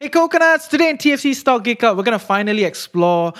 Hey coconuts, today in TFC Stock Geek Up, we're gonna finally explore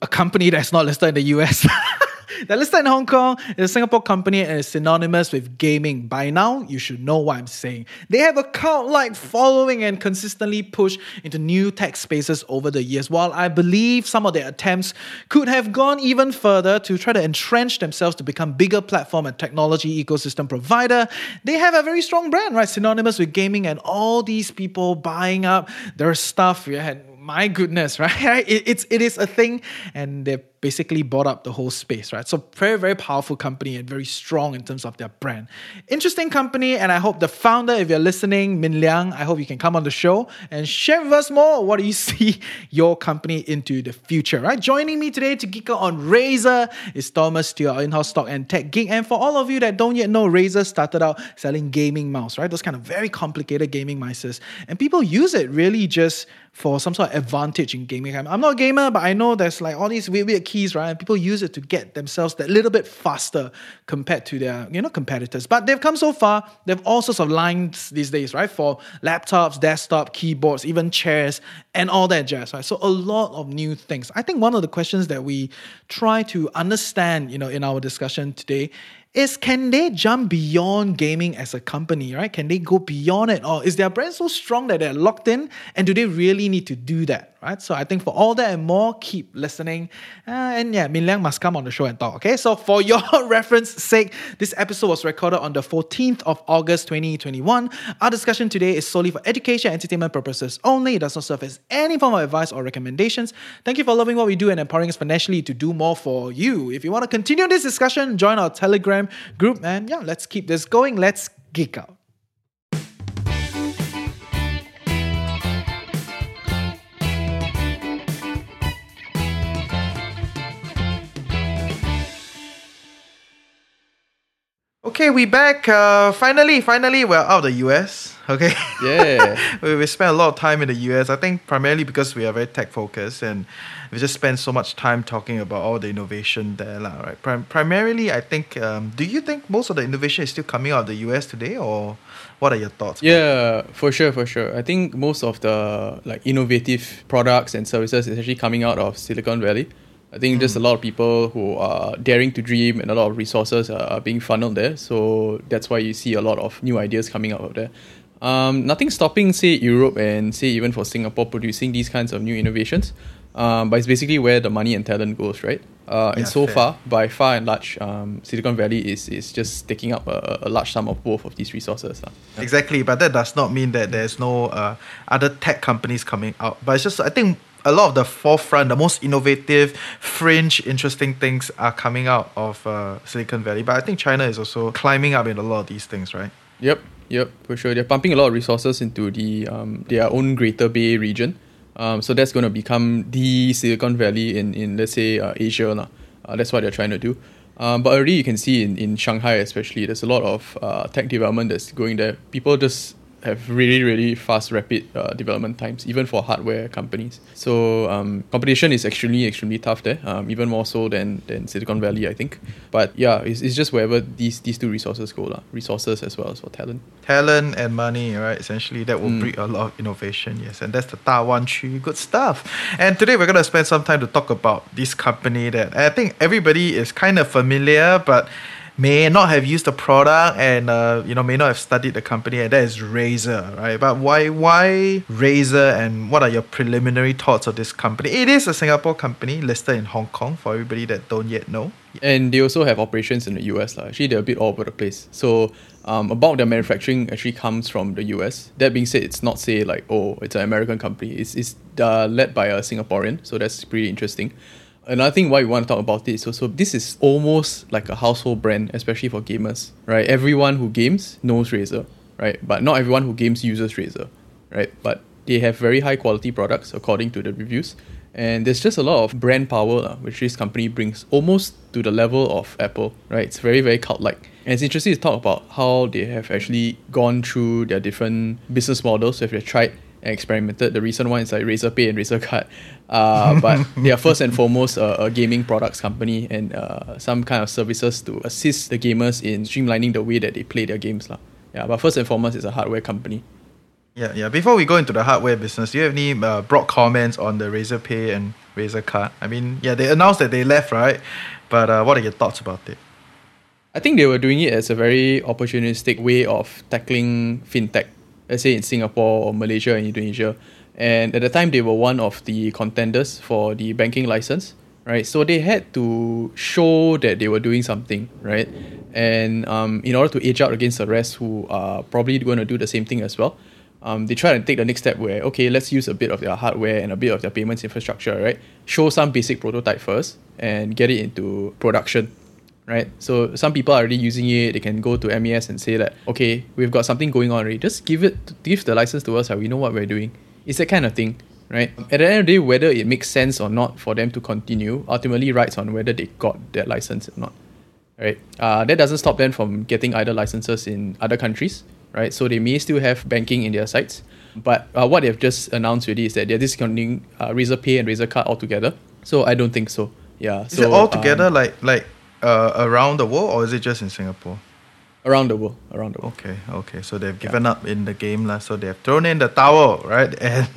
a company that's not listed in the US. They're listed in Hong Kong. It's a Singapore company and is synonymous with gaming. By now, you should know what I'm saying. They have a cult-like following and consistently push into new tech spaces over the years. While I believe some of their attempts could have gone even further to try to entrench themselves to become bigger platform and technology ecosystem provider, they have a very strong brand, right? Synonymous with gaming and all these people buying up their stuff. Yeah, my goodness, right? It, it's it is a thing, and they're basically bought up the whole space, right? So very, very powerful company and very strong in terms of their brand. Interesting company, and I hope the founder, if you're listening, Min Liang, I hope you can come on the show and share with us more. What do you see your company into the future, right? Joining me today to geek out on Razer is Thomas, your in-house stock and tech geek. And for all of you that don't yet know, Razer started out selling gaming mouse, right? Those kind of very complicated gaming mice, and people use it really just for some sort of advantage in gaming. I'm not a gamer, but I know there's like all these weird, weird keys, right? And people use it to get themselves that little bit faster compared to their, you know, competitors. But they've come so far. They have all sorts of lines these days, right? For laptops, desktop, keyboards, even chairs, and all that jazz, right? So a lot of new things. I think one of the questions that we try to understand, you know, in our discussion today is can they jump beyond gaming as a company, right? Can they go beyond it? Or is their brand so strong that they're locked in? And do they really need to do that? right? So I think for all that and more, keep listening. Uh, and yeah, Min Liang must come on the show and talk, okay? So for your reference sake, this episode was recorded on the 14th of August 2021. Our discussion today is solely for education and entertainment purposes only. It does not serve as any form of advice or recommendations. Thank you for loving what we do and empowering us financially to do more for you. If you want to continue this discussion, join our Telegram group and yeah, let's keep this going. Let's geek out. Okay, we back. Uh, finally, finally, we're out of the US. Okay. Yeah. we, we spent a lot of time in the US. I think primarily because we are very tech focused and we just spend so much time talking about all the innovation there, lah. Right. Prim- primarily, I think. Um, do you think most of the innovation is still coming out of the US today, or what are your thoughts? Yeah, for sure, for sure. I think most of the like innovative products and services is actually coming out of Silicon Valley. I think mm. just a lot of people who are daring to dream and a lot of resources are being funneled there. So that's why you see a lot of new ideas coming out of there. Um, nothing stopping, say, Europe and say even for Singapore producing these kinds of new innovations. Um, but it's basically where the money and talent goes, right? Uh, and so fair. far, by far and large, um, Silicon Valley is, is just taking up a, a large sum of both of these resources. Uh. Exactly, but that does not mean that there's no uh, other tech companies coming out. But it's just, I think a lot of the forefront, the most innovative, fringe, interesting things are coming out of uh, Silicon Valley. But I think China is also climbing up in a lot of these things, right? Yep, yep, for sure. They're pumping a lot of resources into the um, their own Greater Bay region. Um, so that's going to become the Silicon Valley in, in let's say uh, Asia. Uh, that's what they're trying to do. Um, but already you can see in, in Shanghai especially, there's a lot of uh, tech development that's going there. People just have really really fast rapid uh, development times even for hardware companies so um, competition is extremely extremely tough there um, even more so than, than Silicon Valley I think but yeah it's, it's just wherever these these two resources go la. resources as well as for talent talent and money right essentially that will mm. bring a lot of innovation yes and that's the Da Wan Qu good stuff and today we're going to spend some time to talk about this company that I think everybody is kind of familiar but may not have used the product and uh, you know may not have studied the company and that is Razer right? But why why Razer and what are your preliminary thoughts of this company? It is a Singapore company listed in Hong Kong for everybody that don't yet know. And they also have operations in the US la. actually they're a bit all over the place. So um, about their manufacturing actually comes from the US that being said it's not say like oh it's an American company. It's, it's uh, led by a Singaporean so that's pretty interesting another thing why we want to talk about it is also this is almost like a household brand, especially for gamers, right? Everyone who games knows Razer, right? But not everyone who games uses Razer, right? But they have very high quality products according to the reviews. And there's just a lot of brand power uh, which this company brings almost to the level of Apple, right? It's very, very cult like. And it's interesting to talk about how they have actually gone through their different business models. So if you've tried and experimented, the recent one is like Razer Pay and Razer Card. Uh, but they are first and foremost a, a gaming products company and uh, some kind of services to assist the gamers in streamlining the way that they play their games. La. Yeah, but first and foremost, it's a hardware company. Yeah, yeah. Before we go into the hardware business, do you have any uh, broad comments on the Razer Pay and Razer Card? I mean, yeah, they announced that they left, right? But uh, what are your thoughts about it? I think they were doing it as a very opportunistic way of tackling fintech, let's say in Singapore or Malaysia and Indonesia. And at the time, they were one of the contenders for the banking license, right? So they had to show that they were doing something, right? And um, in order to edge out against the rest who are probably going to do the same thing as well, um, they try to take the next step where, okay, let's use a bit of their hardware and a bit of their payments infrastructure, right? Show some basic prototype first and get it into production, right? So some people are already using it. They can go to MAS and say that, okay, we've got something going on already. Just give it, give the license to us. So we know what we're doing. It's that kind of thing, right? At the end of the day, whether it makes sense or not for them to continue ultimately rides on whether they got that license or not, right? Uh, that doesn't stop them from getting either licenses in other countries right? So they may still have banking in their sites, but uh, what they've just announced already is that they're discounting uh, Razer Pay and Razer Card altogether. So I don't think so. Yeah. Is so, it all together um, like like uh, around the world, or is it just in Singapore? around the world? Around the world. Okay, okay. So they've given up in the game, lah. So they've thrown in the towel, right? And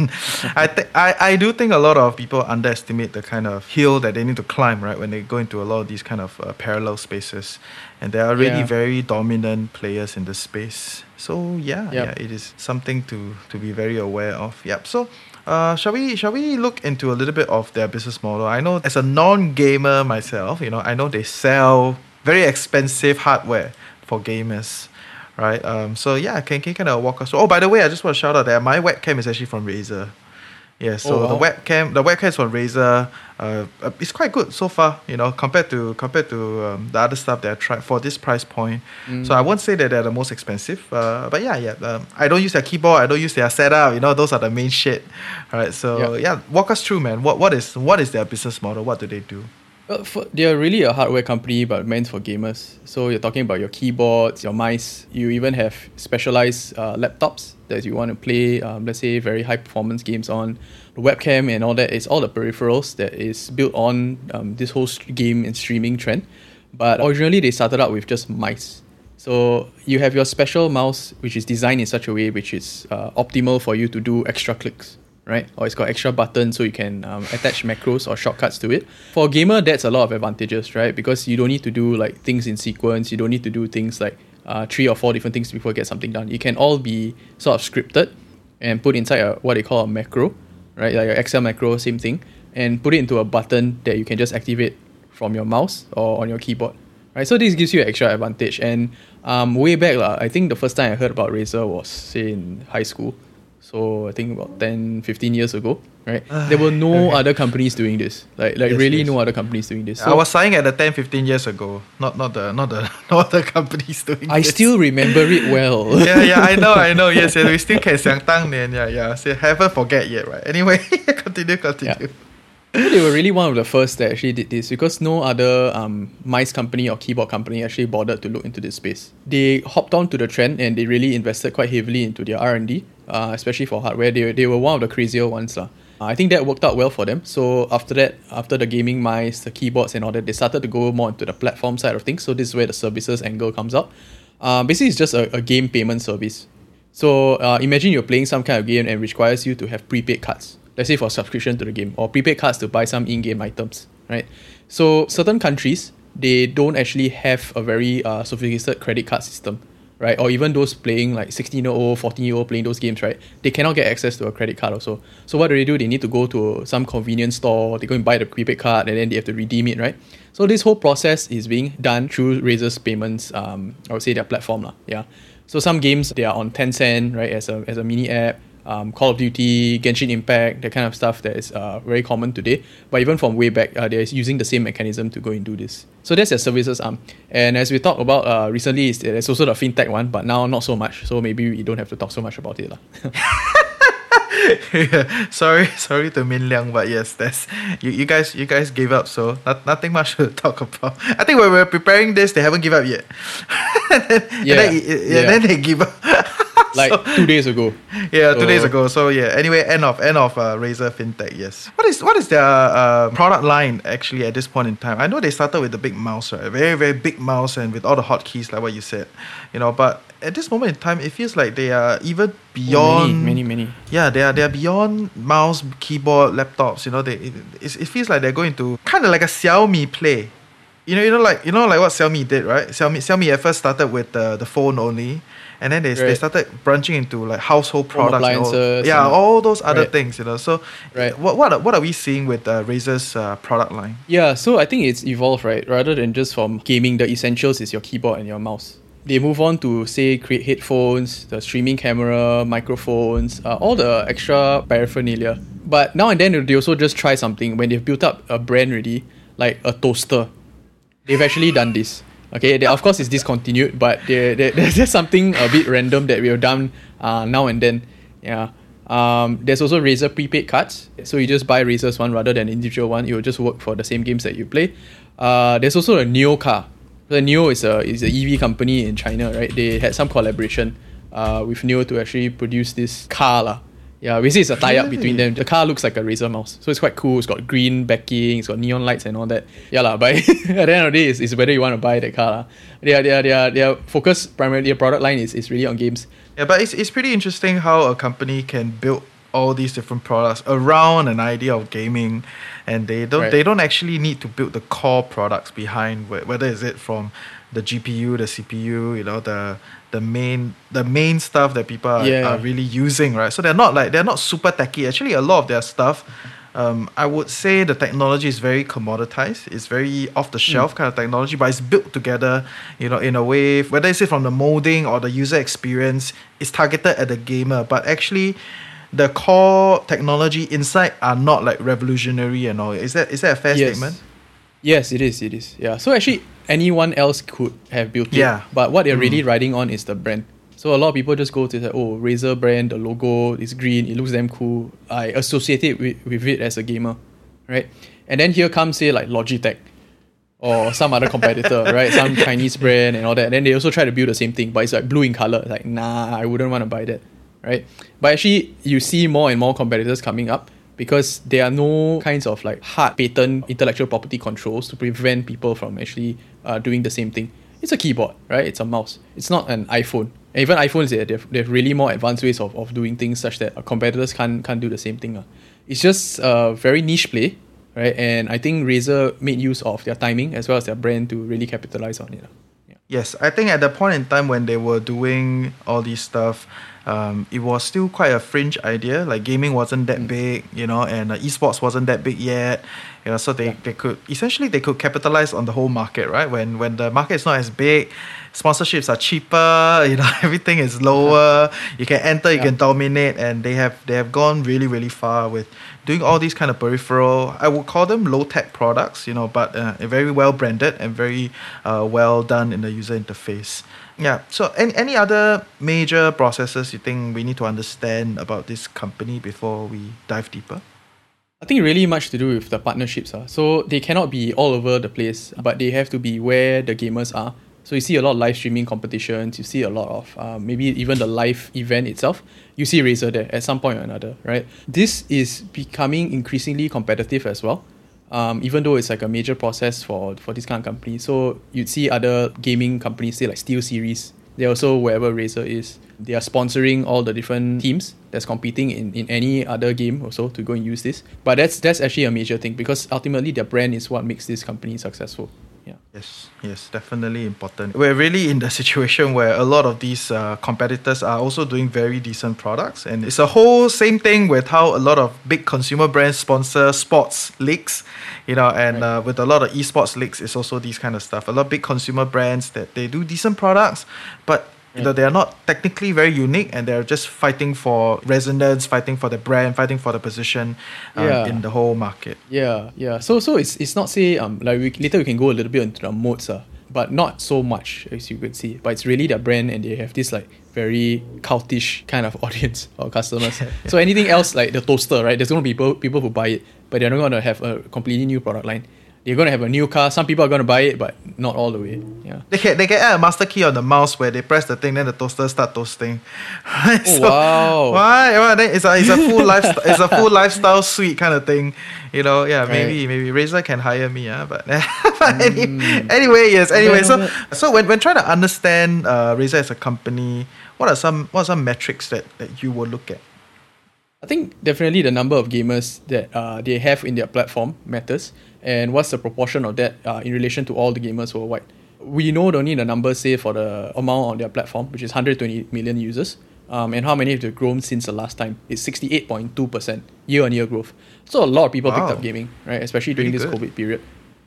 I think I, I do think a lot of people underestimate the kind of hill that they need to climb, right? When they go into a lot of these kind of uh, parallel spaces, and there are already Yeah. very dominant players in the space. So yeah, Yep. yeah, it is something to to be very aware of. Yep. So. Uh, shall we shall we look into a little bit of their business model? I know as a non-gamer myself, you know, I know they sell very expensive hardware for gamers, right? Um, so yeah, can can you kind of walk us through? Oh, by the way, I just want to shout out that my webcam is actually from Razer. Yeah, so Oh, the webcam the webcam is from Razer. Uh, uh, it's quite good so far, you know, compared to compared to um, the other stuff that I tried for this price point. So I won't say that they're the most expensive, uh, but yeah, yeah. Um, I don't use their keyboard. I don't use their setup. You know, those are the main shit. All right, so Yeah. yeah, walk us through, man. What what is what is their business model? What do they do? Well, for, they're really a hardware company, but meant for gamers. So you're talking about your keyboards, your mice. You even have specialized uh, laptops that you want to play, um, let's say, very high performance games on. Webcam and all that is all the peripherals that is built on um, this whole game and streaming trend. But originally, they started out with just mice. So you have your special mouse, which is designed in such a way which is uh, optimal for you to do extra clicks, right? Or it's got extra buttons so you can um, attach macros or shortcuts to it. For a gamer, that's a lot of advantages, right? Because you don't need to do like things in sequence. You don't need to do things like uh, three or four different things before you get something done. You can all be sort of scripted and put inside a, what they call a macro, right? Like an Excel macro, same thing, and put it into a button that you can just activate from your mouse or on your keyboard. Right, so this gives you an extra advantage. And um, way back, lah, I think the first time I heard about Razer was in high school so I think about 10, 15 years ago, right? Ah, there were no okay. other companies doing this. Like like yes, really yes. no other companies doing this. So I was saying at the 10, 15 years ago. Not not the not the not the companies doing I this. still remember it well. yeah, yeah, I know, I know. Yes, yes. We still can sang tang yeah, yeah. So haven't forget yet, right? Anyway, continue, continue. Yeah. they were really one of the first that actually did this because no other um, mice company or keyboard company actually bothered to look into this space. They hopped on to the trend and they really invested quite heavily into their R and D uh, especially for hardware. They, they were one of the crazier ones. lah. I think that worked out well for them. So after that, after the gaming mice, the keyboards and all that, they started to go more into the platform side of things. So this is where the services angle comes up. Uh, basically, it's just a, a game payment service. So uh, imagine you're playing some kind of game and requires you to have prepaid cards. Let's say for subscription to the game or prepaid cards to buy some in-game items, right? So certain countries they don't actually have a very uh, sophisticated credit card system, right? Or even those playing like 16 year old, 14 year old playing those games, right? They cannot get access to a credit card also. So what do they do? They need to go to some convenience store. They go and buy the prepaid card and then they have to redeem it, right? So this whole process is being done through Razer's payments. Um, I would say their platform, lah. Yeah. So some games they are on Tencent, right, as a as a mini app. Um, Call of Duty, Genshin Impact, that kind of stuff that is uh, very common today. But even from way back, uh, they're using the same mechanism to go and do this. So that's their services arm. And as we talked about uh, recently, is there's also the fintech one, but now not so much. So maybe we don't have to talk so much about it. yeah, sorry, sorry to Min Liang, but yes, that's you, you guys you guys gave up, so not, nothing much to talk about. I think when we were preparing this, they haven't given up yet. and then, Yeah, and then, and yeah. then they give up. like two days ago. yeah, two days ago. So yeah. Anyway, end of end of uh, Razer FinTech. Yes. What is what is their uh, product line actually at this point in time? I know they started with the big mouse, right? Very very big mouse and with all the hotkeys like what you said, you know. But at this moment in time, it feels like they are even beyond Oh, many, many, many. Yeah, they are they are beyond mouse, keyboard, laptops. You know, they it, it, it feels like they're going to kind of like a Xiaomi play. You know, you know, like you know, like what Xiaomi did, right? Xiaomi Xiaomi at first started with the the phone only, and then they, they started branching into like household products, you know. yeah, all those other Right. things, you know. So, Right. what what are, what are we seeing with uh, Razer's uh, product line? Yeah, so I think it's evolved, right? Rather than just from gaming, the essentials is your keyboard and your mouse. They move on to say create headphones, the streaming camera, microphones, uh, all the extra paraphernalia. But now and then they also just try something when they've built up a brand already, like a toaster. They've actually done this. Okay, they, of course it's discontinued, but they, there's just something a bit random that we have done uh, now and then. Yeah. Um, there's also Razer prepaid cards, so you just buy Razer's one rather than individual one. It will just work for the same games that you play. Uh, there's also a NIO car. The NIO is a is an EV company in China, right? They had some collaboration uh, with NIO to actually produce this car lah. Yeah, basically it's a tie-up between them. The car looks like a Razer mouse, so it's quite cool. It's got green backing, it's got neon lights and all that. Yeah lah, but at the end of the day, it's, it's whether you want to buy that car. Their their their their focus primarily their product line is, is really on games. Yeah, but it's, it's pretty interesting how a company can build all these different products around an idea of gaming, and they don't Right. they don't actually need to build the core products behind whether is it from the GPU, the CPU, you know, the the main the main stuff that people are, Yeah. are really using, right? So they're not like they're not super techy. Actually, a lot of their stuff. Um, I would say the technology is very commoditized. It's very off the shelf kind of technology, but it's built together, you know, in a way. Whether it's from the molding or the user experience, it's targeted at the gamer. But actually, the core technology inside are not like revolutionary and all. Is that is that a fair statement? Yes, it is. It is. Yeah. So actually, anyone else could have built it. Yeah. But what they're really Mm. riding on is the brand. So a lot of people just go to the oh Razer brand, the logo is green, it looks damn cool. I associate it with, with it as a gamer, right? And then here comes say like Logitech or some other competitor, right? Some Chinese brand and all that. And then they also try to build the same thing, but it's like blue in color. Like nah, I wouldn't want to buy that, right? But actually, you see more and more competitors coming up because there are no kinds of like hard patent intellectual property controls to prevent people from actually uh, doing the same thing. It's a keyboard, right? It's a mouse. It's not an iPhone. And even iPhones, they have, they have really more advanced ways of, of doing things such that uh, competitors can't can't do the same thing. lah. It's just a very niche play, right? And I think Razer made use of their timing as well as their brand to really capitalize on it. Yes, I think at the point in time when they were doing all this stuff, um, it was still quite a fringe idea. Like gaming wasn't that big, you know, and uh, esports wasn't that big yet. You know, so they, they could essentially they could capitalize on the whole market, right? When when the market is not as big, sponsorships are cheaper. You know, everything is lower. You can enter, you Yeah. can dominate, and they have they have gone really really far with doing all these kind of peripheral. I would call them low tech products, you know, but uh, very well branded and very uh, well done in the user interface. Yeah. So, any any other major processes you think we need to understand about this company before we dive deeper? I think really much to do with the partnerships. Uh. So they cannot be all over the place, but they have to be where the gamers are. So you see a lot of live streaming competitions, you see a lot of uh, maybe even the live event itself. You see Razer there at some point or another, right? This is becoming increasingly competitive as well. Um, even though it's like a major process for, for this kind of company. So you'd see other gaming companies, say like SteelSeries, they're also wherever Razer is. They are sponsoring all the different teams that's competing in, in any other game also to go and use this. But that's that's actually a major thing because ultimately their brand is what makes this company successful. Yeah. Yes, yes, definitely important. We're really in the situation where a lot of these uh, competitors are also doing very decent products, and it's a whole same thing with how a lot of big consumer brands sponsor sports leagues, you know, and Right. uh, with a lot of esports leagues, it's also these kind of stuff. A lot of big consumer brands that they do decent products, but you know, they are not technically very unique, and they're just fighting for resonance, fighting for the brand, fighting for the position um, Yeah. in the whole market. Yeah, yeah. So so it's it's not say um like we, later we can go a little bit into the modes uh, but not so much as you could see. But it's really their brand and they have this like very cultish kind of audience or customers. So anything else like the toaster, right? There's gonna be people people who buy it, but they're not gonna have a completely new product line. They're gonna have a new car. Some people are gonna buy it, but not all the way. Yeah. They can they can add a master key on the mouse where they press the thing, then the toaster start toasting. Right? Oh, wow. Why? Why? Then it's a it's a full lifestyle it's a full lifestyle suite kind of thing. You know, yeah, maybe maybe Razer can hire me, yeah. But, but any, Mm. anyway, yes. Anyway, so so when, when trying to understand uh, Razer as a company, what are some what are some metrics that, that you will look at? I think definitely the number of gamers that uh, they have in their platform matters, and what's the proportion of that uh, in relation to all the gamers worldwide. We know only the number, say, for the amount on their platform, which is 120 million users, um, and how many have they grown since the last time. It's 68.2% year on year growth. So a lot of people picked up gaming, right? Especially during Pretty this good. COVID period.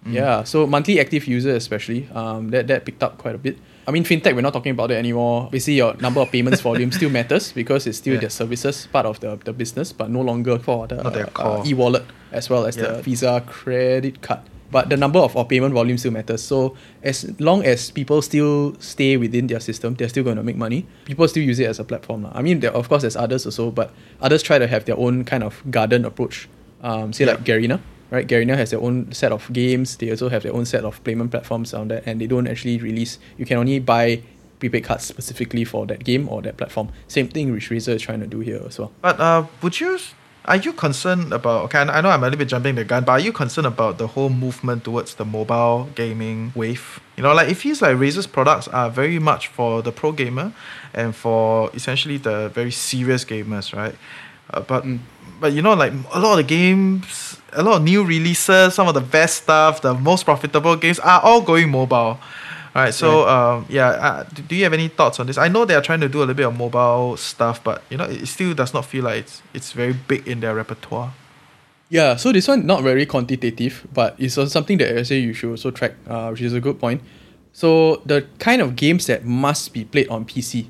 Yeah, so monthly active users especially, um, that, that picked up quite a bit. I mean, fintech, we're not talking about it anymore. Basically, your number of payments volume still matters because it's still Yeah. their services, part of the, the business, but no longer for the Not uh, e-wallet as well as Yeah. the Visa credit card. But the number of, of payment volume still matters. So as long as people still stay within their system, they're still going to make money. People still use it as a platform. lah. I mean, there, of course, there's others also, but others try to have their own kind of garden approach. Um, say Yeah. like Garena, right? Garena has their own set of games. They also have their own set of payment platforms on that, and they don't actually release. You can only buy prepaid cards specifically for that game or that platform. Same thing which Razer is trying to do here as well. But uh, would you? Are you concerned about? Okay, I I know I'm a little bit jumping the gun, but are you concerned about the whole movement towards the mobile gaming wave? You know, like it feels like Razer's products are very much for the pro gamer, and for essentially the very serious gamers, right? Uh, but Mm. But you know, like a lot of the games, a lot of new releases, some of the best stuff, the most profitable games are all going mobile. All right, so um, yeah, uh, do you have any thoughts on this? I know they are trying to do a little bit of mobile stuff, but you know, it still does not feel like it's it's very big in their repertoire. Yeah, so this one not very quantitative, but it's also something that I say you should also track, uh, which is a good point. So the kind of games that must be played on PC,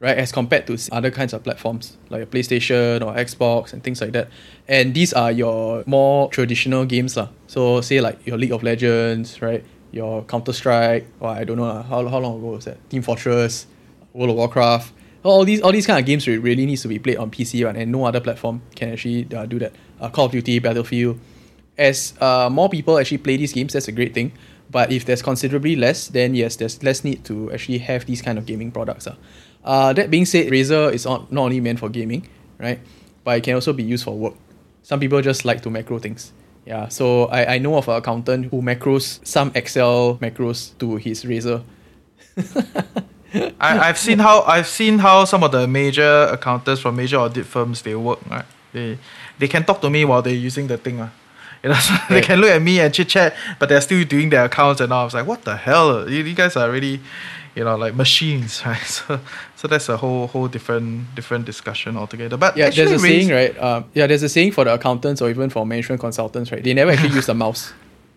right, as compared to other kinds of platforms like PlayStation or Xbox and things like that, and these are your more traditional games lah. So say like your League of Legends, right, your Counter Strike, or I don't know lah, how how long ago was that? Team Fortress, World of Warcraft. All these all these kind of games really needs to be played on PC, right? And no other platform can actually uh, do that. Uh, Call of Duty, Battlefield. As uh, more people actually play these games, that's a great thing. But if there's considerably less, then yes, there's less need to actually have these kind of gaming products. Uh. Uh, that being said, Razer is not, not only meant for gaming, right? But it can also be used for work. Some people just like to macro things. Yeah, so I, I know of an accountant who macros some Excel macros to his Razer. I, I've seen how I've seen how some of the major accountants from major audit firms they work. Right, they they can talk to me while they're using the thing. Uh. You know, so they can look at me and chit chat, but they're still doing their accounts and all. I was like, what the hell? You, you guys are really, you know, like machines, right? So, so that's a whole whole different different discussion altogether. But Yeah, there's a saying, right? Um, yeah, there's a saying for the accountants or even for management consultants, right? They never actually use the mouse.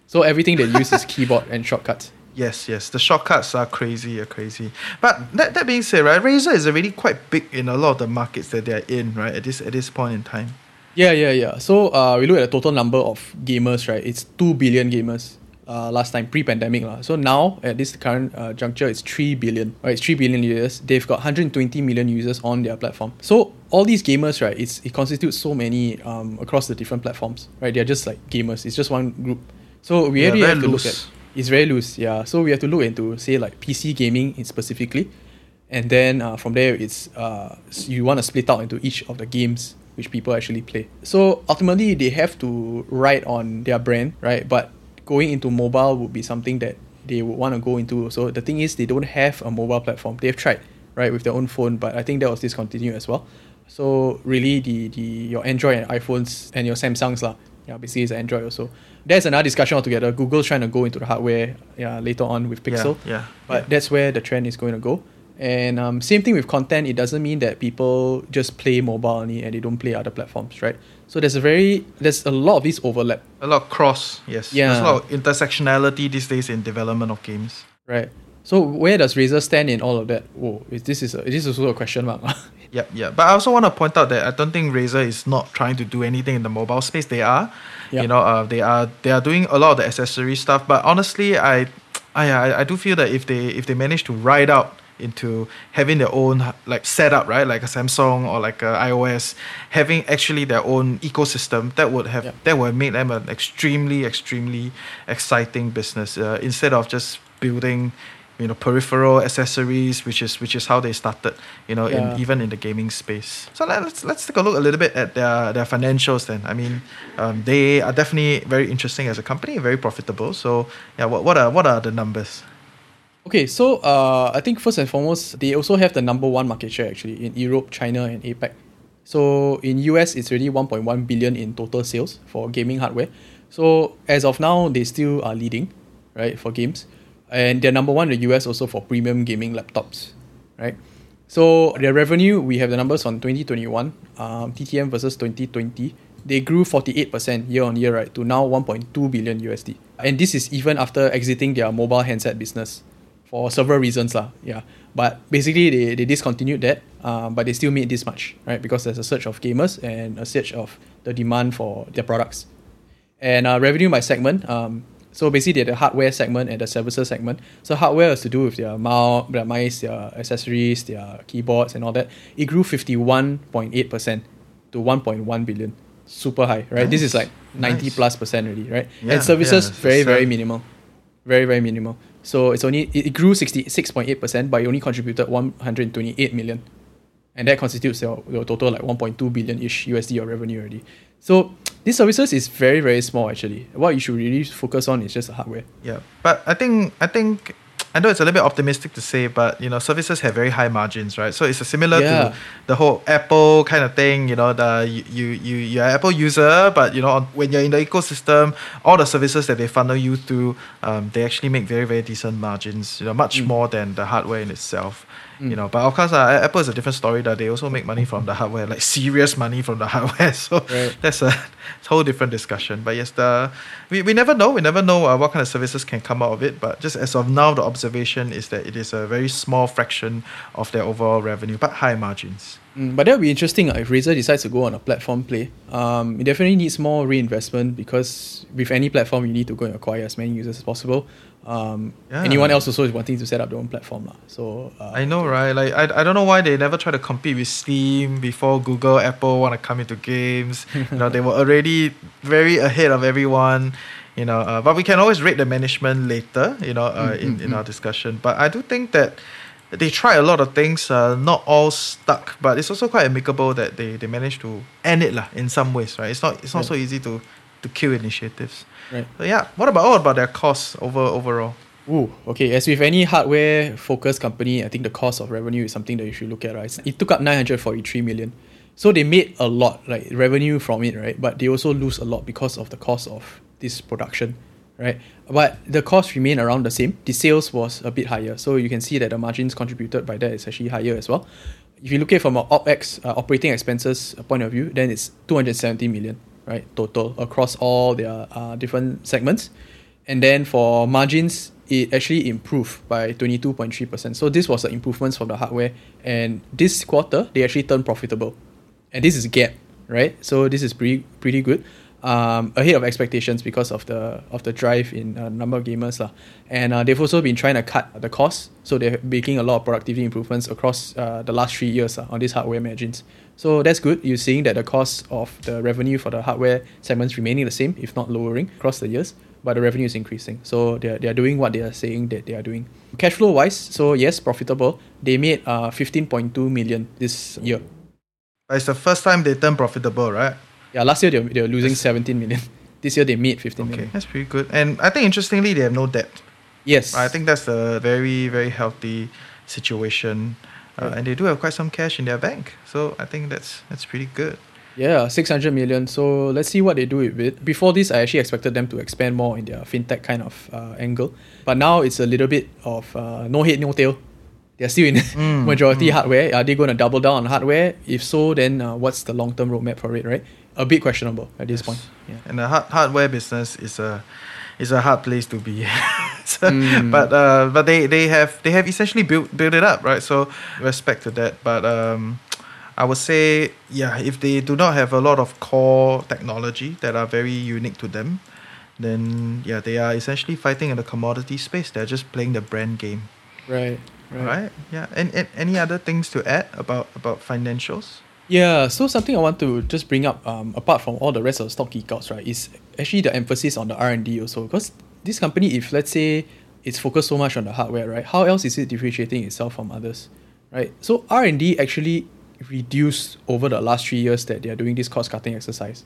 So everything they use is keyboard and shortcuts. Yes, yes. The shortcuts are crazy, are crazy. But that, that being said, right, Razer is already quite big in a lot of the markets that they're in, right, at this at this point in time. Yeah, yeah, yeah. So uh, we look at the total number of gamers, right? It's 2 billion gamers uh, last time, pre pandemic. lah. So now, at this current uh, juncture, it's 3 billion. Right? It's 3 billion users. They've got 120 million users on their platform. So all these gamers, right, it's, it constitutes so many um, across the different platforms, right? They're just like gamers. It's just one group. So we Yeah, really have to loose. look at it's very loose, yeah. So we have to look into say like PC gaming specifically, and then uh, from there it's uh, you want to split out into each of the games which people actually play. So ultimately they have to ride on their brand, right? But going into mobile would be something that they would want to go into. So the thing is they don't have a mobile platform. They've tried, right, with their own phone, but I think that was discontinued as well. So really the the your Android and iPhones and your Samsungs lah. Yeah, basically it's Android also. There's another discussion altogether. Google's trying to go into the hardware yeah, later on with Pixel. Yeah, yeah. But that's where the trend is going to go. And um, same thing with content. It doesn't mean that people just play mobile only and they don't play other platforms, right? So there's a very there's a lot of these overlap, A lot of cross, yes. Yeah. There's a lot of intersectionality these days in development of games. right? So where does Razer stand in all of that? Whoa, is this is a, this is also a question mark. yeah, yeah. But I also want to point out that I don't think Razer is not trying to do anything in the mobile space. They are, Yep. you know, uh, they are they are doing a lot of the accessory stuff. But honestly, I, I, I, I do feel that if they if they manage to ride out into having their own like setup, right? Like a Samsung or like a iOS, having actually their own ecosystem that would have Yep. that would make them an extremely, extremely exciting business uh, instead of just building. You know, peripheral accessories, which is which is how they started. You know, Yeah. in even in the gaming space. So let- let's let's take a look a little bit at their their financials. Then, I mean, um, they are definitely very interesting as a company, very profitable. So, yeah, what what are what are the numbers? Okay, so uh, I think first and foremost, they also have the number one market share actually in Europe, China, and APAC. So in US, it's already 1.1 billion in total sales for gaming hardware. So as of now, they still are leading, right, for games, and they're number one in the US also for premium gaming laptops, right. So their revenue, we have the numbers on 2021, um, TTM versus 2020. They grew 48% year on year, right, to now 1.2 billion USD. And this is even after exiting their mobile handset business for several reasons lah. Yeah, but basically they, they discontinued that, um, but they still made this much, right? Because there's a surge of gamers and a surge of the demand for their products. And uh, revenue by segment, um, so basically they're the hardware segment and the services segment. So hardware has to do with their mouse, their mice, their accessories, their keyboards and all that. It grew 51.8% to 1.1 billion. Super high, right? This is like 90 Nice. plus percent already, right? Yeah, and services yeah, very, uh, very minimal. Very, very minimal. So it's only it, grew 66.8%, but it only contributed 128 million. And that constitutes your, your total like 1.2 billion ish USD of revenue already. So this services is very, very small actually. What you should really focus on is just the hardware. Yeah, but I think I think I know it's a little bit optimistic to say, but you know, services have very high margins, right? So it's a similar Yeah. to the whole Apple kind of thing. You know, the you you you you're an Apple user, but you know, when you're in the ecosystem, all the services that they funnel you through, um, they actually make very very decent margins. You know, much Mm. more than the hardware in itself. Mm. You know, but of course, uh, Apple is a different story. That they also make money from the hardware, like serious money from the hardware. So Right. that's a whole different discussion. But yes, the we, we never know. We never know uh, what kind of services can come out of it. But just as of now, the observation is that it is a very small fraction of their overall revenue, but high margins. Mm, but that would be interesting uh, if Razer decides to go on a platform play. Um, it definitely needs more reinvestment because with any platform, you need to go and acquire as many users as possible. Um, Yeah. Anyone else also is wanting to set up their own platform. lah. So uh, I know, right? Like I, I don't know why they never try to compete with Steam before Google, Apple want to come into games. you know, they were already very ahead of everyone. You know, uh, but we can always rate the management later. You know, uh, in in our discussion. But I do think that they try a lot of things. Uh, not all stuck, but it's also quite amicable that they they managed to end it lah in some ways. Right? It's not it's not Yeah. so easy to to kill initiatives. Right. So yeah, what about what about their costs over overall? Ooh, okay. As with any hardware focused company, I think the cost of revenue is something that you should look at, right? It took up 943 million. So they made a lot, like revenue from it, right? But they also lose a lot because of the cost of this production, right? But the cost remained around the same. The sales was a bit higher. So you can see that the margins contributed by that is actually higher as well. If you look at it from an OPEX, uh, operating expenses point of view, then it's 270 million, right? Total across all their uh, different segments. And then for margins, it actually improved by 22.3%. So this was the improvements from the hardware. And this quarter, they actually turned profitable. And this is GAAP, right? So this is pretty pretty good. Um, ahead of expectations because of the of the drive in uh, number of gamers lah. and uh, they've also been trying to cut the cost, so they're making a lot of productivity improvements across uh, the last three years on these hardware margins. So that's good. You're seeing that the cost of the revenue for the hardware segments remaining the same, if not lowering across the years, but the revenue is increasing. So they're, they're doing what they are saying that they are doing. Cash flow wise, so yes, profitable. They made uh, 15.2 million this year. It's the first time they turn profitable, right? Yeah, last year they were, they were losing 17 million. This year they made 15 Okay, million. that's pretty good. And I think interestingly, they have no debt. Yes. I think that's a very, very healthy situation. Uh, and they do have quite some cash in their bank. So I think that's that's pretty good. Yeah, 600 million. So let's see what they do with it. Before this, I actually expected them to expand more in their fintech kind of uh, angle. But now it's a little bit of uh, no head, no tail. They're still in Mm, majority hardware. Are they going to double down on hardware? If so, then uh, what's the long term roadmap for it, right? A bit questionable at this Yes. point. Yeah. And the hard, hardware business is a is a hard place to be. So- Mm. But uh, but they, they have they have essentially built built it up, right? So respect to that. But um, I would say yeah, if they do not have a lot of core technology that are very unique to them, then yeah, they are essentially fighting in the commodity space. They're just playing the brand game. Right. Right. Right. Yeah. And, and any other things to add about about financials? Yeah, so something I want to just bring up, um, apart from all the rest of the stock geekouts, right, is actually the emphasis on the R and D also. Because this company, if let's say it's focused so much on the hardware, right, how else is it differentiating itself from others, right? So R and D actually reduced over the last three years that they are doing this cost cutting exercise.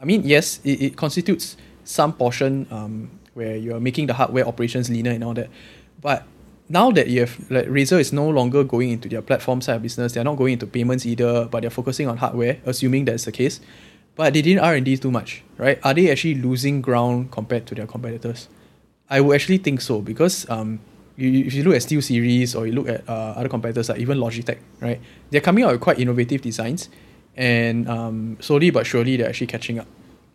I mean, yes, it, it constitutes some portion um, where you are making the hardware operations leaner and all that, but now that you have like Razer is no longer going into their platform side of business, they're not going into payments either, but they're focusing on hardware, assuming that's the case. But they didn't R and D too much, right? Are they actually losing ground compared to their competitors? I would actually think so because um, you, if you look at SteelSeries or you look at uh, other competitors like even Logitech, right? They're coming out with quite innovative designs, and um, slowly but surely they're actually catching up.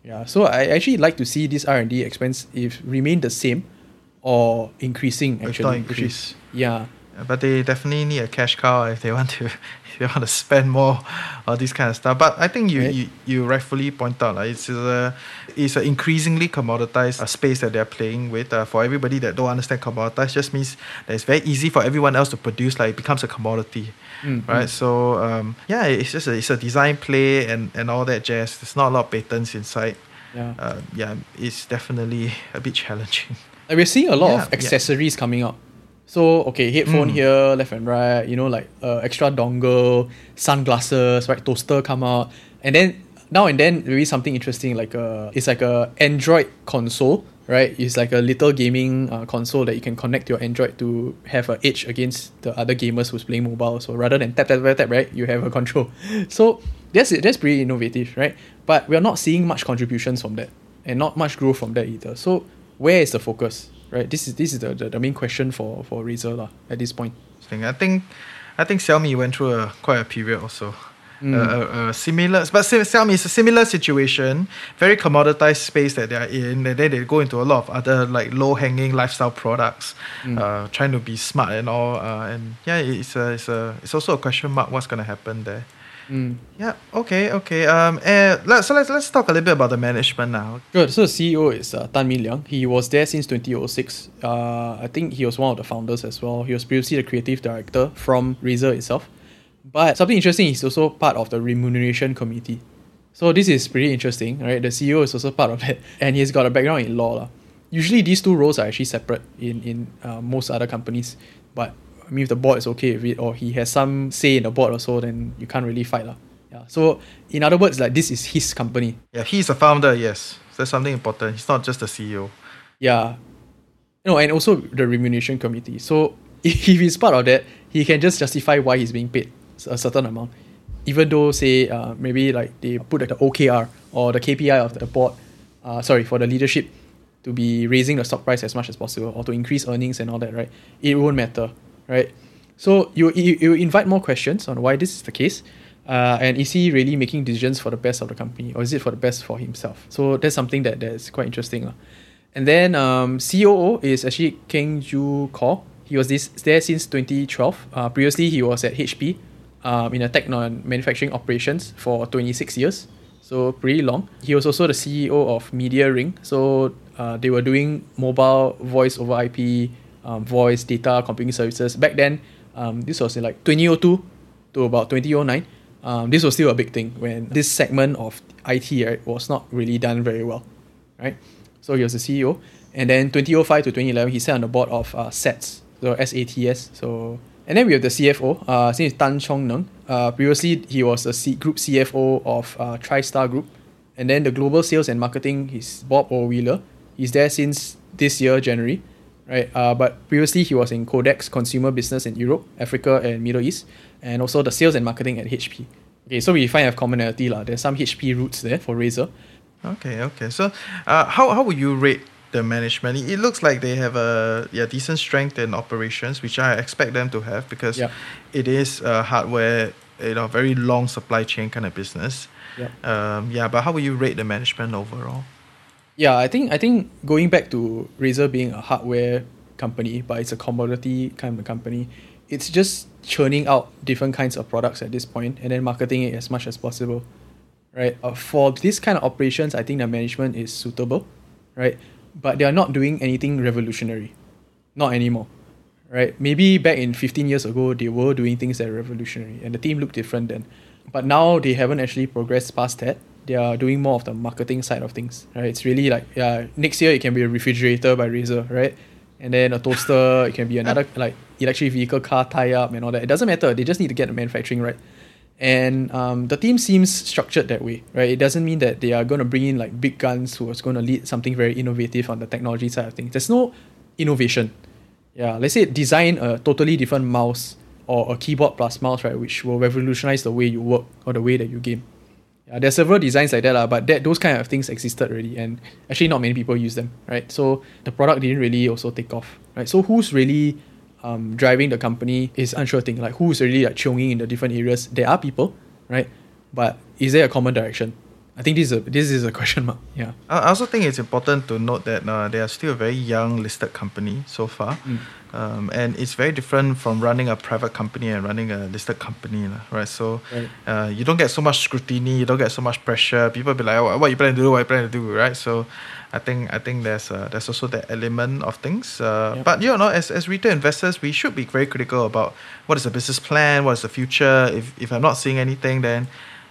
Yeah, so I actually like to see this R and D expense if remain the same or increasing actually. not increase. Yeah. But they definitely need a cash cow if they want to if they want to spend more on this kind of stuff. But I think you, Right. you, you rightfully point out like, it's a it's an increasingly commoditized uh, space that they're playing with. Uh, for everybody that don't understand commoditized, just means that it's very easy for everyone else to produce. Like it becomes a commodity, Mm, right? So um, yeah, it's just a, it's a design play and, and all that jazz. There's not a lot of patents inside. Yeah. Uh, yeah, it's definitely a bit challenging. Like we're seeing a lot Yeah, of yeah. accessories coming out. So okay, headphone Mm. here, left and right. You know, like uh, extra dongle, sunglasses, right? Toaster come out, and then now and then maybe something interesting like a it's like a Android console, right? It's like a little gaming uh, console that you can connect your Android to have an edge against the other gamers who's playing mobile. So rather than tap tap tap tap, right, you have a control. So that's that's pretty innovative, right? But we're not seeing much contributions from that, and not much growth from that either. So where is the focus, right? This is this is the, the, the main question for for Razer lah at this point. I think, I think Xiaomi went through a quite a period also. Mm. Uh, a similar, but Xi- Xiaomi is a similar situation, very commoditized space that they are in, and then they go into a lot of other like low hanging lifestyle products, Mm. uh, trying to be smart and all. Uh, and yeah, it's a, it's a, it's also a question mark. What's gonna happen there? Mm. Yeah. Okay. Okay. Um. And let, so let's let's talk a little bit about the management now. Good. So the CEO is uh, Tan Min Liang. He was there since 2006. Uh, I think he was one of the founders as well. He was previously the creative director from Razer itself. But something interesting, he's also part of the remuneration committee. So this is pretty interesting, right? The CEO is also part of it, and he's got a background in law. lah. Usually these two roles are actually separate in in uh, most other companies. But I mean, if the board is okay with it, or he has some say in the board or so, then you can't really fight, lah. Yeah. So in other words, like this is his company. Yeah, he's a founder. Yes, that's something important. He's not just the CEO. Yeah. No, and also the remuneration committee. So if he's part of that, he can just justify why he's being paid a certain amount. Even though, say, uh, maybe like they put the OKR or the KPI of the board, uh, sorry, for the leadership to be raising the stock price as much as possible or to increase earnings and all that, right? It won't matter, right? So you, you, you invite more questions on why this is the case. Uh, and is he really making decisions for the best of the company or is it for the best for himself? So that's something that that's quite interesting. lah. And then um, COO is actually Kheng Joo Khoo. He was this there since 2012. Uh, previously, he was at HP um, in a tech non manufacturing operations for 26 years. So pretty long. He was also the CEO of MediaRing. So uh, they were doing mobile voice over IP, um, voice data computing services. Back then, um, this was in like 2002 to about 2009. Um, this was still a big thing when this segment of IT right, was not really done very well, right? So he was the CEO, and then 2005 to 2011 he sat on the board of uh, SATS, so SATS. So and then we have the CFO. Uh, his name is Tan Chong Neng. Uh, previously he was a C- group CFO of uh, TriStar Group, and then the global sales and marketing is Bob O'Wheeler. He's there since this year January, right? Uh, but previously he was in Codex Consumer Business in Europe, Africa, and Middle East, and also the sales and marketing at HP. Okay, so we find a commonality lah. There's some HP roots there for Razer. Okay, okay. So, uh, how how would you rate the management? It, looks like they have a yeah decent strength in operations, which I expect them to have because Yeah. it is a hardware, you know, very long supply chain kind of business. Yeah. Um, yeah, but how would you rate the management overall? Yeah, I think I think going back to Razer being a hardware company, but it's a commodity kind of company, it's just churning out different kinds of products at this point and then marketing it as much as possible. Right? Uh, for this kind of operations, I think the management is suitable, right? But they are not doing anything revolutionary. Not anymore. right? Maybe back in 15 years ago, they were doing things that are revolutionary and the team looked different then. But now they haven't actually progressed past that. They are doing more of the marketing side of things, right? It's really like, yeah, next year it can be a refrigerator by Razer, right? And then a toaster, it can be another like electric vehicle car tie up and all that. It doesn't matter. They just need to get the manufacturing right. And um, the team seems structured that way, right? It doesn't mean that they are going to bring in like big guns who is going to lead something very innovative on the technology side of things. There's no innovation. Yeah, let's say design a totally different mouse or a keyboard plus mouse, right, which will revolutionize the way you work or the way that you game. Yeah, there's several designs like that, lah, but that those kind of things existed already, and actually not many people use them, right? So the product didn't really also take off, right? So who's really um, driving the company is unsure thing. Like who's really like chonging in the different areas. There are people, right? But is there a common direction? I think this is a this is a question mark. Yeah. I also think it's important to note that uh, they are still a very young listed company so far, mm. um, and it's very different from running a private company and running a listed company, right? So right. Uh, you don't get so much scrutiny, you don't get so much pressure. People be like, oh, "What you plan to do? What you plan to do?" Right? So I think I think there's uh, there's also that element of things. Uh, yep. But you know, as, as retail investors, we should be very critical about what is the business plan, what is the future. If if I'm not seeing anything, then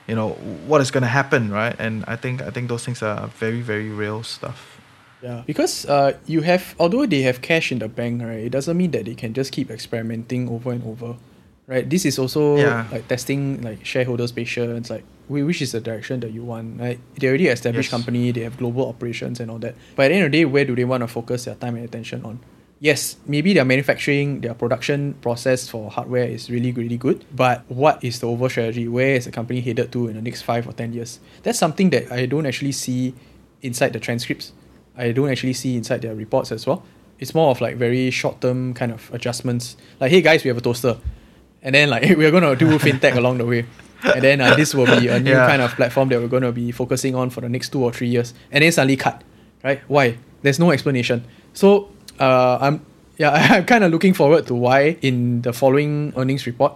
you know what is going to happen, right? And I think I think those things are very very real stuff. Yeah, because uh, you have although they have cash in the bank, right? It doesn't mean that they can just keep experimenting over and over right? This is also yeah. like testing like shareholders' patience, like which is the direction that you want. Right? They already established yes. company, they have global operations and all that. But at the end of the day, where do they want to focus their time and attention on? Yes, maybe their manufacturing, their production process for hardware is really, really good. But what is the overall strategy? Where is the company headed to in the next five or ten years? That's something that I don't actually see inside the transcripts. I don't actually see inside their reports as well. It's more of like very short term kind of adjustments. Like, hey guys, we have a toaster and then like we're gonna do fintech along the way and then uh, this will be a new yeah. kind of platform that we're going to be focusing on for the next two or three years and then suddenly cut right why there's no explanation so uh, i'm yeah i'm kind of looking forward to why in the following earnings report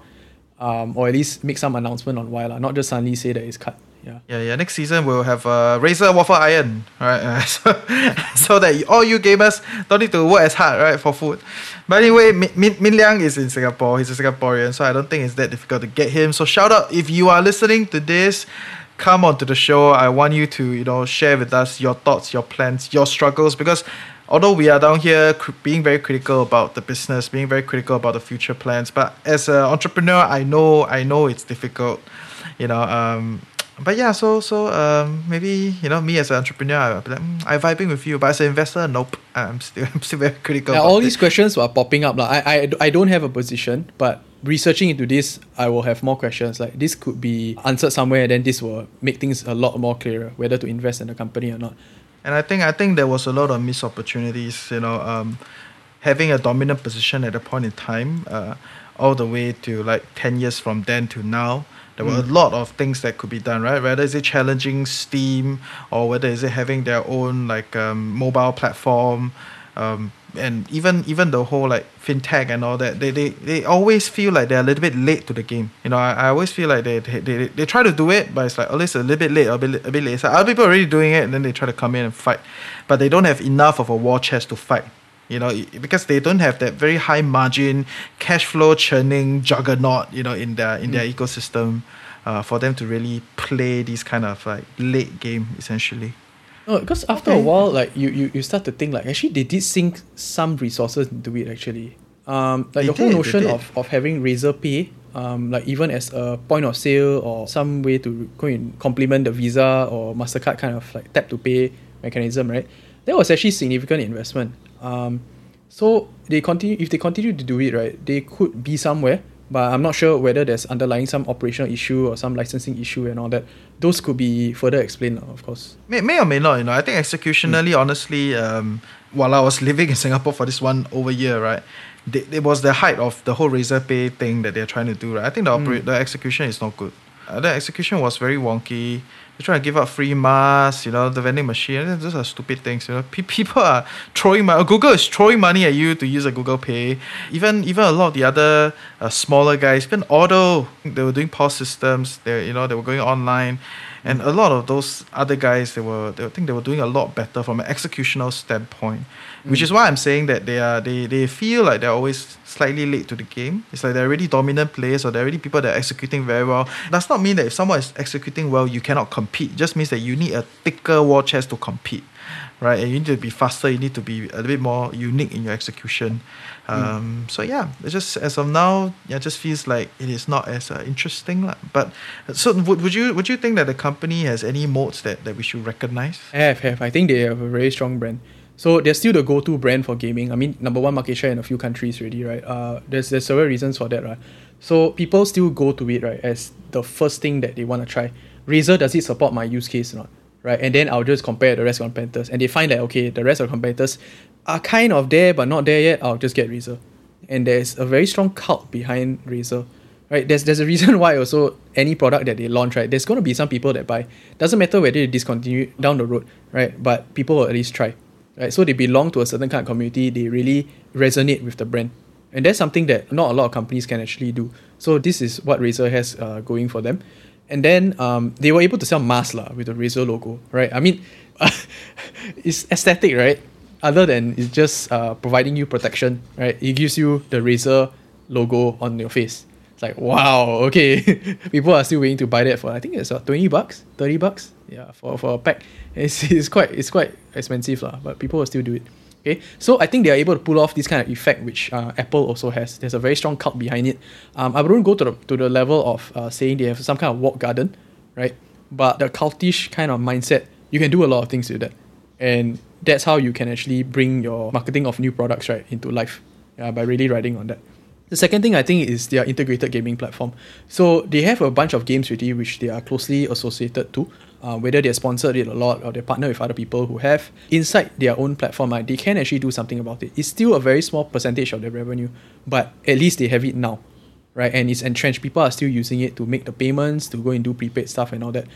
um, or at least make some announcement on why la, not just suddenly say that it's cut yeah. Yeah, yeah. Next season we'll have a Razer waffle iron, right? Uh, so, so that all you gamers don't need to work as hard, right, for food. But anyway, Min, Min Liang is in Singapore. He's a Singaporean, so I don't think it's that difficult to get him. So shout out if you are listening to this. Come on to the show. I want you to, you know, share with us your thoughts, your plans, your struggles, because although we are down here cr- being very critical about the business, being very critical about the future plans, but as an entrepreneur, I know, I know it's difficult. You know, um, but yeah, so so um, maybe you know me as an entrepreneur, be like, mm, I'm vibing with you, but as an investor, nope. I'm still I'm still very critical. Yeah, all these questions are popping up. Like, I, I I don't have a position, but researching into this, I will have more questions. Like this could be answered somewhere, and then this will make things a lot more clearer whether to invest in the company or not. And I think I think there was a lot of missed opportunities. You know, um, having a dominant position at a point in time, uh, all the way to like ten years from then to now there were mm. a lot of things that could be done, right? Whether is it challenging Steam or whether is it having their own like um, mobile platform, um, and even even the whole like fintech and all that. They, they they always feel like they're a little bit late to the game. You know, I, I always feel like they, they they they try to do it, but it's like at least a little bit late, a bit a bit late. So other people are already doing it, and then they try to come in and fight, but they don't have enough of a war chest to fight you know, because they don't have that very high margin cash flow churning juggernaut, you know, in their in mm. their ecosystem, uh, for them to really play this kind of like late game essentially. No, because after okay. a while, like you, you you start to think like actually they did sink some resources into it actually. Um, like they the whole did, notion of, of having Razer Pay, um, like even as a point of sale or some way to go and complement the Visa or Mastercard kind of like tap to pay mechanism, right? That was actually significant investment. Um, so they continue if they continue to do it right, they could be somewhere, but I'm not sure whether there's underlying some operational issue or some licensing issue and all that. Those could be further explained, of course. May, may or may not, you know. I think executionally, mm. honestly, um, while I was living in Singapore for this one over year, right, it was the height of the whole Razer Pay thing that they're trying to do, right? I think the, mm. the execution is not good. Uh, the execution was very wonky they're trying to give out free masks, you know, the vending machine. Those are stupid things, you know. People are throwing money. Google is throwing money at you to use a Google Pay. Even even a lot of the other uh, smaller guys, even Auto, they were doing POS systems. They you know they were going online, and a lot of those other guys they were they, think they were doing a lot better from an executional standpoint, mm. which is why I'm saying that they are they they feel like they're always slightly late to the game. It's like they're already dominant players or they're already people that are executing very well. Does not mean that if someone is executing well, you cannot compete. It just means that you need a thicker war chest to compete right? And you need to be faster. You need to be a little bit more unique in your execution. Um, So yeah, it just as of now, yeah, it just feels like it is not as uh, interesting. But so would, would you would you think that the company has any modes that, that we should recognize? Have, have. I think they have a very strong brand. So they're still the go-to brand for gaming. I mean, number one market share in a few countries already, right? Uh, there's there's several reasons for that, right? So people still go to it, right, as the first thing that they want to try. Razer does it support my use case or not, right? And then I'll just compare the rest of competitors, and they find that okay, the rest of competitors are kind of there but not there yet. I'll just get Razer, and there's a very strong cult behind Razer, right? There's there's a reason why also any product that they launch, right? There's gonna be some people that buy. Doesn't matter whether they discontinue down the road, right? But people will at least try, right? So they belong to a certain kind of community. They really resonate with the brand, and that's something that not a lot of companies can actually do. So this is what Razer has uh, going for them. And then um, they were able to sell masks lah, with the Razer logo, right? I mean, it's aesthetic, right? Other than it's just uh, providing you protection, right? It gives you the Razer logo on your face. It's like, wow, okay. People are still willing to buy that for, I think it's uh, 20 bucks, 30 bucks, yeah, for, for a pack. It's, it's quite it's quite expensive, lah, but people will still do it. Okay, so I think they are able to pull off this kind of effect, which uh, Apple also has. There's a very strong cult behind it. Um, I wouldn't go to the to the level of uh, saying they have some kind of walk garden, right? But the cultish kind of mindset, you can do a lot of things with that, and that's how you can actually bring your marketing of new products right into life, yeah, by really riding on that. The second thing I think is their integrated gaming platform. So they have a bunch of games really which they are closely associated to. Uh, whether they're sponsored it a lot or they partner with other people who have inside their own platform, like, they can actually do something about it. It's still a very small percentage of their revenue, but at least they have it now, right? And it's entrenched. People are still using it to make the payments, to go and do prepaid stuff and all that.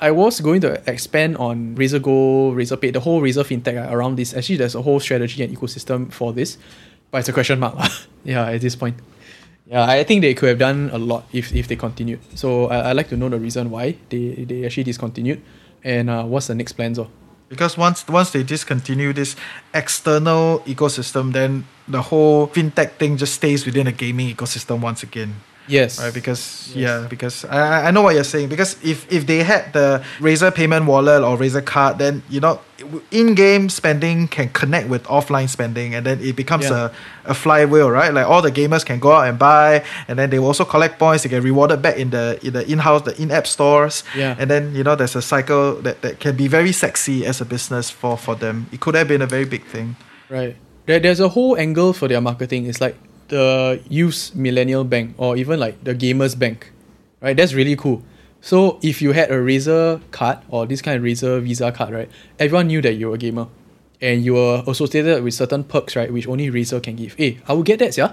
I was going to expand on Razer Gold, Razer Pay, the whole Razer fintech uh, around this. Actually, there's a whole strategy and ecosystem for this, but it's a question mark. yeah, at this point. Yeah, I think they could have done a lot if, if they continued. So I, I'd like to know the reason why they, they actually discontinued and uh, what's the next plans. Oh. Because once once they discontinue this external ecosystem, then the whole fintech thing just stays within a gaming ecosystem once again. Yes. Right, because yeah, because I I- know what you're saying. Because if if they had the Razer payment wallet or Razer card, then you know in-game spending can connect with offline spending, and then it becomes Yeah. a, a flywheel, right? Like all the gamers can go out and buy, and then they will also collect points. They get rewarded back in the in the in-house, the in-app stores. Yeah. And then you know there's a cycle that, that can be very sexy as a business for for them. It could have been a very big thing. Right. There, there's a whole angle for their marketing. It's like the youth millennial bank or even like the gamers bank. Right? That's really cool. So if you had a Razer card or this kind of Razer Visa card, right, everyone knew that you were a gamer. And you were associated with certain perks, right, which only Razer can give. Hey, I will get that, yeah?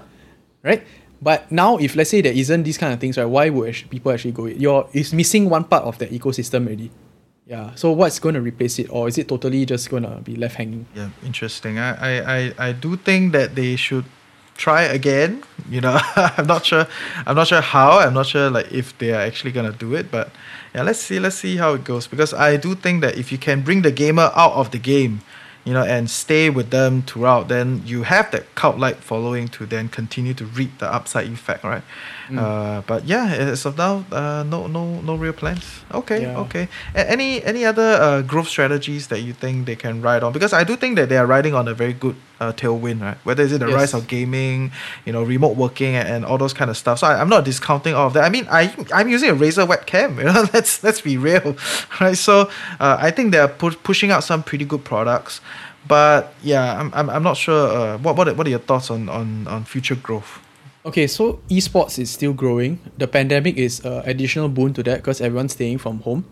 Right? But now if let's say there isn't these kind of things, right, why would people actually go? You're it's missing one part of the ecosystem already. Yeah. So what's going to replace it? Or is it totally just gonna be left hanging? Yeah, interesting. I, I, I, I do think that they should try again. You know, I'm not sure. I'm not sure how. I'm not sure like if they are actually gonna do it. But yeah, let's see. Let's see how it goes. Because I do think that if you can bring the gamer out of the game, you know, and stay with them throughout, then you have that cult-like following to then continue to reap the upside effect, right? Uh, but yeah, as of now, uh, no, no, no real plans. Okay, Yeah. okay. A- any any other uh, growth strategies that you think they can ride on? Because I do think that they are riding on a very good uh, tailwind, right? Whether it's the Yes. rise of gaming, you know, remote working, and, and all those kind of stuff. So I, I'm not discounting all of that. I mean, I I'm using a Razer webcam. You know, let's let's be real, right? So uh, I think they're pu- pushing out some pretty good products. But yeah, I'm, I'm, I'm not sure. Uh, what what are, what are your thoughts on, on, on future growth? Okay, so esports is still growing. The pandemic is an additional boon to that because everyone's staying from home.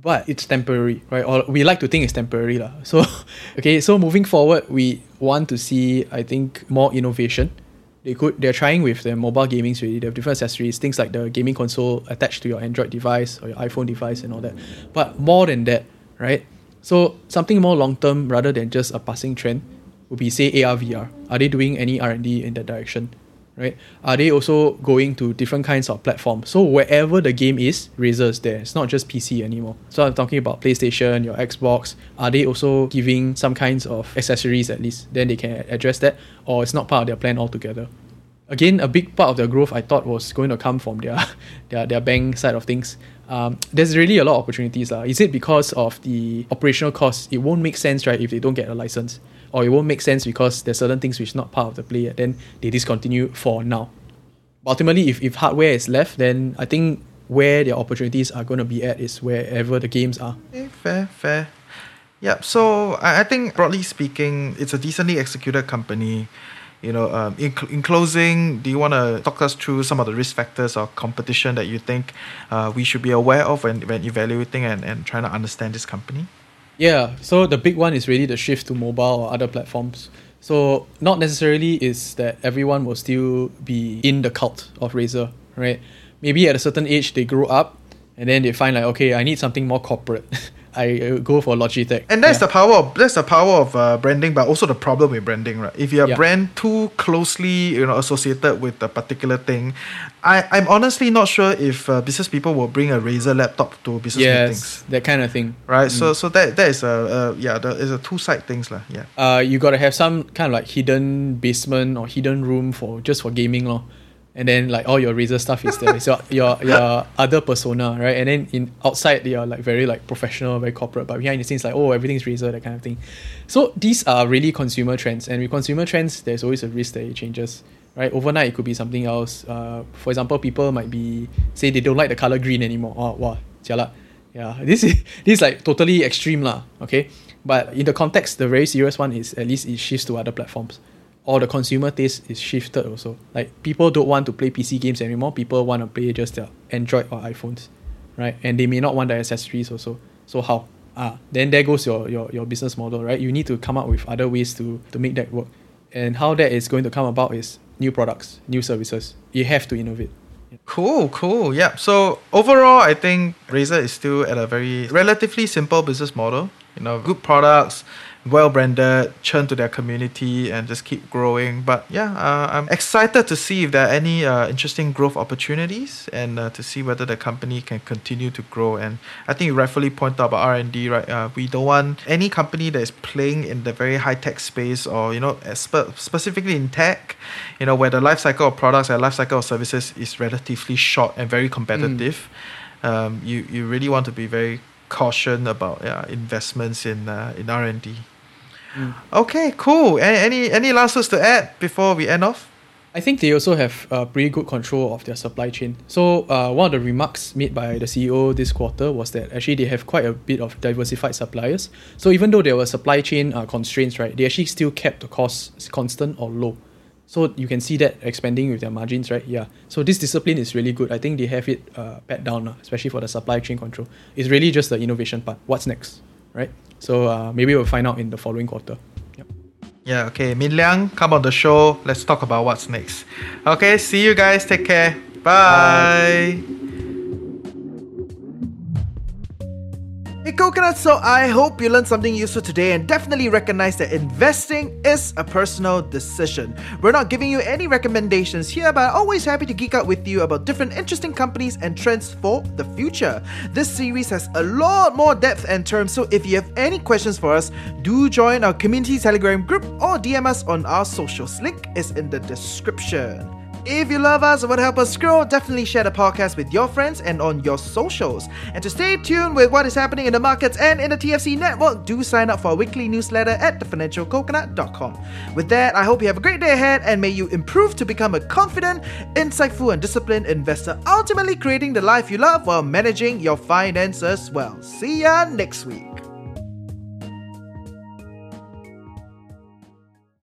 But it's temporary, right? Or we like to think it's temporary. lah. So, okay, so moving forward, we want to see, I think, more innovation. They could they're trying with their mobile gaming already. They have different accessories, things like the gaming console attached to your Android device or your iPhone device and all that. But more than that, right? So something more long term rather than just a passing trend would be say AR VR. Are they doing any R and D in that direction? Right? Are they also going to different kinds of platforms? So wherever the game is, Razer is there. It's not just PC anymore. So I'm talking about PlayStation, your Xbox. Are they also giving some kinds of accessories at least? Then they can address that, or it's not part of their plan altogether. Again, a big part of their growth I thought was going to come from their their, their bank side of things. Um, there's really a lot of opportunities. Uh. Is it because of the operational costs? It won't make sense, right, if they don't get a license or it won't make sense because there's certain things which not part of the play, then they discontinue for now. But ultimately, if, if hardware is left, then I think where their opportunities are going to be at is wherever the games are. Okay, fair, fair. Yeah, so I think broadly speaking, it's a decently executed company. You know, um, in, in closing, do you want to talk us through some of the risk factors or competition that you think uh, we should be aware of when, when evaluating and, and trying to understand this company? Yeah, so the big one is really the shift to mobile or other platforms. So not necessarily is that everyone will still be in the cult of Razer, right? Maybe at a certain age they grow up and then they find like, okay, I need something more corporate. I go for Logitech. And that's yeah. the power of that's the power of uh, branding, but also the problem with branding, right? If you're yeah. brand too closely, you know, associated with a particular thing, I I'm honestly not sure if uh, business people will bring a Razer laptop to business yes, meetings. that kind of thing. Right. Mm. So so that that is a uh, yeah, that is a two side things lah. Yeah. Uh, you gotta have some kind of like hidden basement or hidden room for just for gaming, lor and then like all your Razer stuff is there. so your your other persona, right? And then in outside you're like very like professional, very corporate, but behind the scenes like oh everything's Razer, that kind of thing. So these are really consumer trends, and with consumer trends, there's always a risk that it changes. Right, overnight it could be something else. Uh, for example, people might be say they don't like the color green anymore. Oh, wow, jialat. Yeah, this is this is like totally extreme lah. Okay, but in the context, the very serious one is at least it shifts to other platforms or the consumer taste is shifted also. Like people don't want to play PC games anymore. People want to play just their Android or iPhones, right? And they may not want the accessories also. So how? Ah, then there goes your, your, your business model, right? You need to come up with other ways to, to make that work. And how that is going to come about is new products, new services. You have to innovate. Cool, cool. Yeah. So overall, I think Razer is still at a very relatively simple business model. You know, good products, well branded, churn to their community, and just keep growing. But yeah, uh, I'm excited to see if there are any uh, interesting growth opportunities and uh, to see whether the company can continue to grow. And I think you rightfully point out about R and D, right? Uh, we don't want any company that is playing in the very high tech space or you know spe- specifically in tech, you know where the life cycle of products and life cycle of services is relatively short and very competitive. Mm. Um, you you really want to be very caution about yeah, investments in uh, in R and D. Mm. Okay, cool. Any, any any last words to add before we end off? I think they also have uh, pretty good control of their supply chain. So uh, one of the remarks made by the CEO this quarter was that actually they have quite a bit of diversified suppliers. So even though there were supply chain uh, constraints, right, they actually still kept the costs constant or low. So you can see that expanding with their margins, right? Yeah. So this discipline is really good. I think they have it uh, pat down, uh, especially for the supply chain control. It's really just the innovation part. What's next, right? So uh, maybe we'll find out in the following quarter. Yep. Yeah. Okay. Min Liang, come on the show. Let's talk about what's next. Okay. See you guys. Take care. Bye. Bye. Hey Coconut, so I hope you learned something useful today and definitely recognize that investing is a personal decision. We're not giving you any recommendations here, but always happy to geek out with you about different interesting companies and trends for the future. This series has a lot more depth and terms, so if you have any questions for us, do join our community Telegram group or DM us on our socials. Link is in the description. If you love us and want to help us grow, definitely share the podcast with your friends and on your socials. And to stay tuned with what is happening in the markets and in the TFC network, do sign up for our weekly newsletter at thefinancialcoconut.com. With that, I hope you have a great day ahead and may you improve to become a confident, insightful, and disciplined investor, ultimately creating the life you love while managing your finances well. See ya next week.